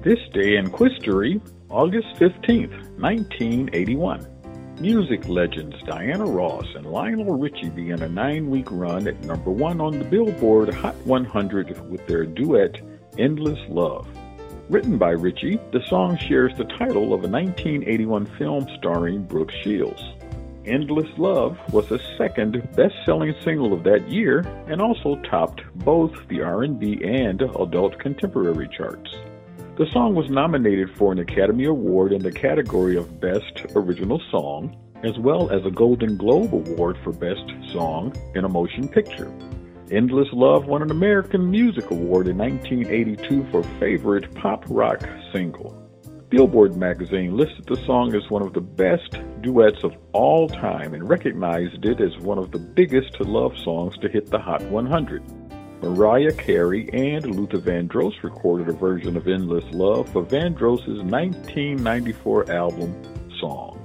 This day in history, August 15th, 1981. Music legends Diana Ross and Lionel Richie began a nine week run at number one on the Billboard Hot 100 with their duet, Endless Love. Written by Richie, the song shares the title of a 1981 film starring Brooke Shields. Endless Love was the second best-selling single of that year and also topped both the R&B and adult contemporary charts. The song was nominated for an Academy Award in the category of Best Original Song, as well as a Golden Globe Award for Best Song in a Motion Picture. Endless Love won an American Music Award in 1982 for Favorite Pop Rock Single. Billboard magazine listed the song as one of the best duets of all time and recognized it as one of the biggest love songs to hit the Hot 100. Mariah Carey and Luther Vandross recorded a version of Endless Love for Vandross's 1994 album Song.